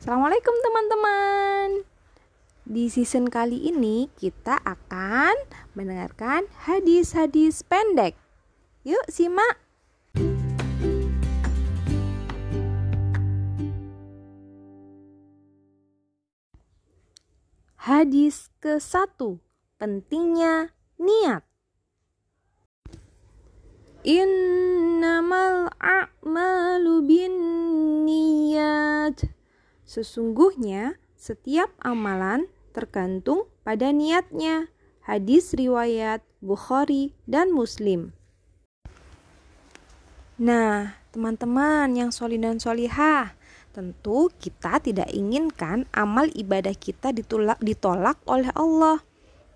Assalamualaikum teman-teman. Di season kali ini kita akan mendengarkan hadis-hadis pendek. Yuk simak. Hadis ke-1 Pentingnya niat Innamal a'malu bin niyat Sesungguhnya setiap amalan tergantung pada niatnya. Hadis riwayat Bukhari dan Muslim. Nah, teman-teman yang soli dan solihah, tentu kita tidak inginkan amal ibadah kita ditolak, ditolak oleh Allah.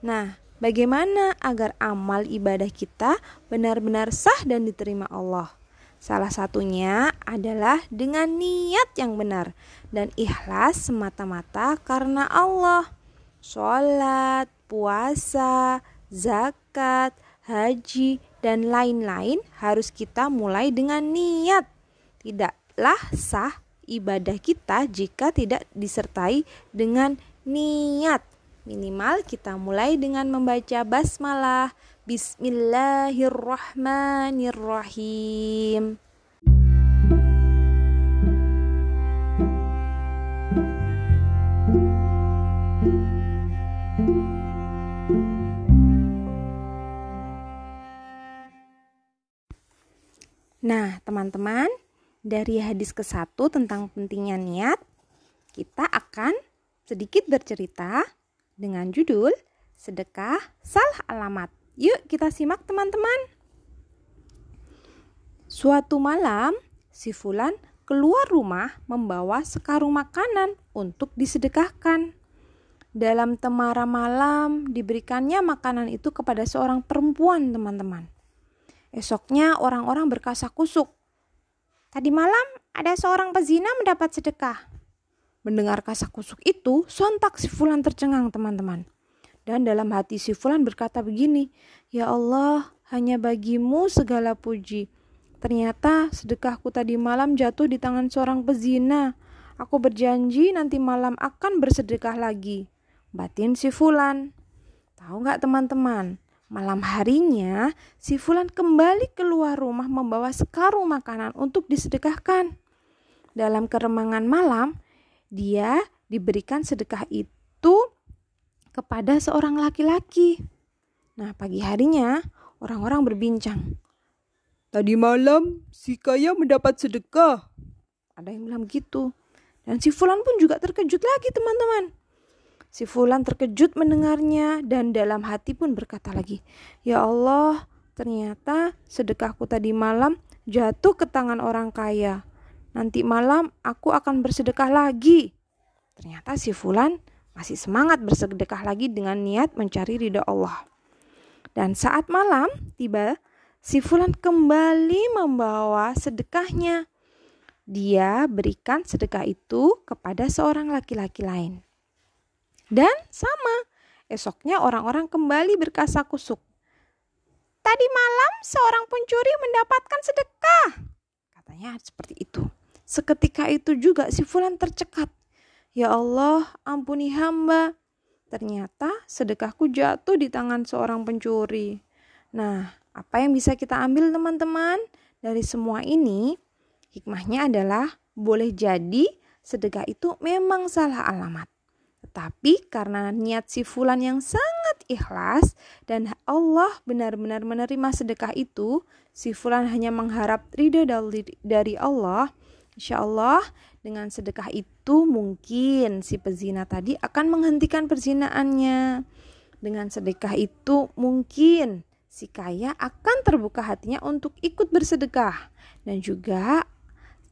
Nah, bagaimana agar amal ibadah kita benar-benar sah dan diterima Allah? Salah satunya adalah dengan niat yang benar dan ikhlas semata-mata karena Allah. Sholat, puasa, zakat, haji, dan lain-lain harus kita mulai dengan niat. Tidaklah sah ibadah kita jika tidak disertai dengan niat. Minimal kita mulai dengan membaca basmalah, Bismillahirrahmanirrahim. Nah, teman-teman, dari hadis ke-1 tentang pentingnya niat, kita akan sedikit bercerita dengan judul Sedekah Salah Alamat. Yuk kita simak teman-teman. Suatu malam, si Fulan keluar rumah membawa sekarung makanan untuk disedekahkan. Dalam temara malam diberikannya makanan itu kepada seorang perempuan, teman-teman. Esoknya orang-orang berkasa kusuk. Tadi malam ada seorang pezina mendapat sedekah. Mendengar kasak kusuk itu, sontak si Fulan tercengang, teman-teman. Dan dalam hati si Fulan berkata begini, Ya Allah, hanya bagimu segala puji. Ternyata sedekahku tadi malam jatuh di tangan seorang pezina. Aku berjanji nanti malam akan bersedekah lagi. Batin si Fulan. Tahu nggak teman-teman? Malam harinya, si Fulan kembali keluar rumah membawa sekarung makanan untuk disedekahkan. Dalam keremangan malam, dia diberikan sedekah itu kepada seorang laki-laki. Nah, pagi harinya orang-orang berbincang. Tadi malam si kaya mendapat sedekah. Ada yang bilang gitu. Dan si Fulan pun juga terkejut lagi teman-teman. Si Fulan terkejut mendengarnya dan dalam hati pun berkata lagi, Ya Allah, ternyata sedekahku tadi malam jatuh ke tangan orang kaya. Nanti malam aku akan bersedekah lagi. Ternyata si Fulan masih semangat bersedekah lagi dengan niat mencari ridha Allah. Dan saat malam tiba, si Fulan kembali membawa sedekahnya. Dia berikan sedekah itu kepada seorang laki-laki lain. Dan sama, esoknya orang-orang kembali berkasa kusuk. Tadi malam seorang pencuri mendapatkan sedekah. Katanya seperti itu. Seketika itu juga si Fulan tercekat Ya Allah, ampuni hamba. Ternyata sedekahku jatuh di tangan seorang pencuri. Nah, apa yang bisa kita ambil teman-teman dari semua ini? Hikmahnya adalah boleh jadi sedekah itu memang salah alamat. Tetapi karena niat si fulan yang sangat ikhlas dan Allah benar-benar menerima sedekah itu, si fulan hanya mengharap ridha dari Allah, insya Allah dengan sedekah itu mungkin si pezina tadi akan menghentikan perzinaannya. Dengan sedekah itu mungkin si kaya akan terbuka hatinya untuk ikut bersedekah. Dan juga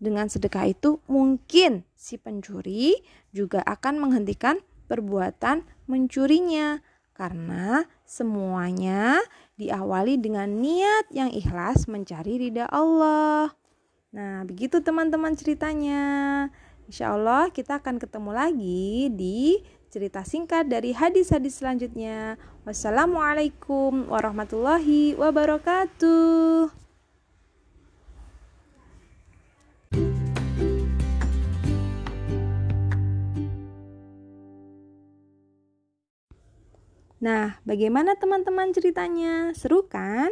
dengan sedekah itu mungkin si pencuri juga akan menghentikan perbuatan mencurinya. Karena semuanya diawali dengan niat yang ikhlas mencari ridha Allah. Nah, begitu teman-teman ceritanya. Insya Allah kita akan ketemu lagi di cerita singkat dari hadis-hadis selanjutnya. Wassalamualaikum warahmatullahi wabarakatuh. Nah, bagaimana teman-teman ceritanya? Seru kan?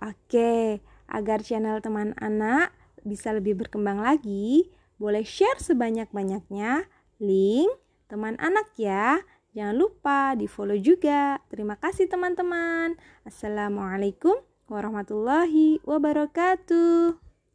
Oke, agar channel teman anak bisa lebih berkembang lagi, boleh share sebanyak-banyaknya link teman anak ya. Jangan lupa di follow juga. Terima kasih teman-teman. Assalamualaikum warahmatullahi wabarakatuh.